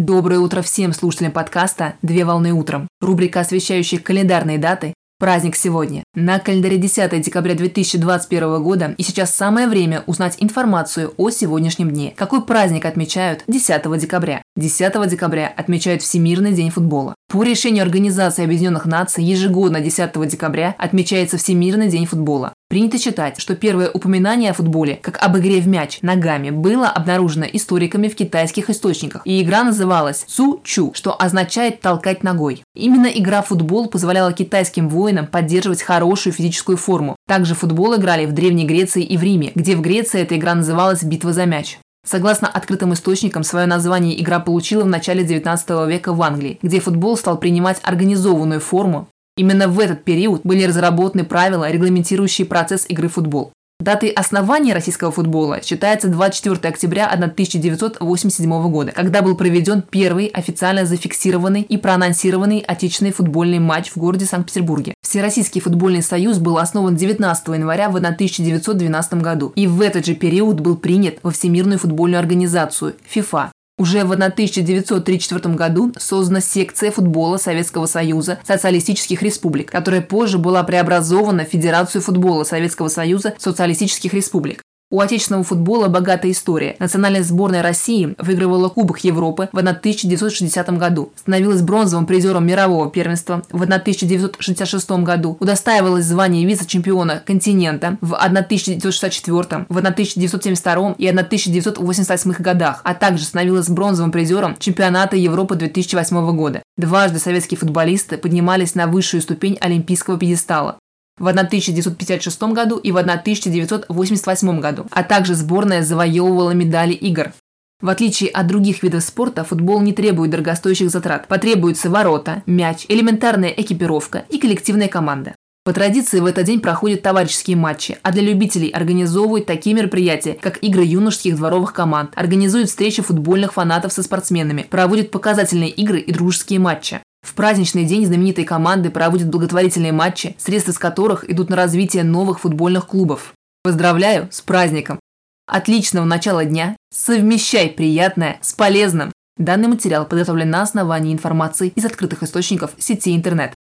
Доброе утро всем слушателям подкаста «Две волны утром». Рубрика, освещающая календарные даты, Праздник сегодня. На календаре 10 декабря 2021 года и сейчас самое время узнать информацию о сегодняшнем дне. Какой праздник отмечают 10 декабря? 10 декабря отмечают Всемирный день футбола. По решению Организации Объединенных Наций ежегодно 10 декабря отмечается Всемирный день футбола. Принято считать, что первое упоминание о футболе, как об игре в мяч ногами, было обнаружено историками в китайских источниках, и игра называлась Цу-Чу, что означает «толкать ногой». Именно игра в футбол позволяла китайским воинам поддерживать хорошую физическую форму. Также футбол играли в Древней Греции и в Риме, где в Греции эта игра называлась «битва за мяч». Согласно открытым источникам, свое название игра получила в начале 19 века в Англии, где футбол стал принимать организованную форму Именно в этот период были разработаны правила, регламентирующие процесс игры в футбол. Датой основания российского футбола считается 24 октября 1987 года, когда был проведен первый официально зафиксированный и проанонсированный отечественный футбольный матч в городе Санкт-Петербурге. Всероссийский футбольный союз был основан 19 января в 1912 году и в этот же период был принят во Всемирную футбольную организацию – ФИФА. Уже в 1934 году создана секция футбола Советского Союза Социалистических Республик, которая позже была преобразована в Федерацию футбола Советского Союза Социалистических Республик. У отечественного футбола богатая история. Национальная сборная России выигрывала Кубок Европы в 1960 году, становилась бронзовым призером мирового первенства в 1966 году, удостаивалась звания вице-чемпиона континента в 1964, в 1972 и 1988 годах, а также становилась бронзовым призером чемпионата Европы 2008 года. Дважды советские футболисты поднимались на высшую ступень олимпийского пьедестала в 1956 году и в 1988 году, а также сборная завоевывала медали игр. В отличие от других видов спорта, футбол не требует дорогостоящих затрат. Потребуются ворота, мяч, элементарная экипировка и коллективная команда. По традиции в этот день проходят товарищеские матчи, а для любителей организовывают такие мероприятия, как игры юношеских дворовых команд, организуют встречи футбольных фанатов со спортсменами, проводят показательные игры и дружеские матчи. В праздничный день знаменитые команды проводят благотворительные матчи, средства с которых идут на развитие новых футбольных клубов. Поздравляю с праздником! Отличного начала дня! Совмещай приятное с полезным! Данный материал подготовлен на основании информации из открытых источников сети интернет.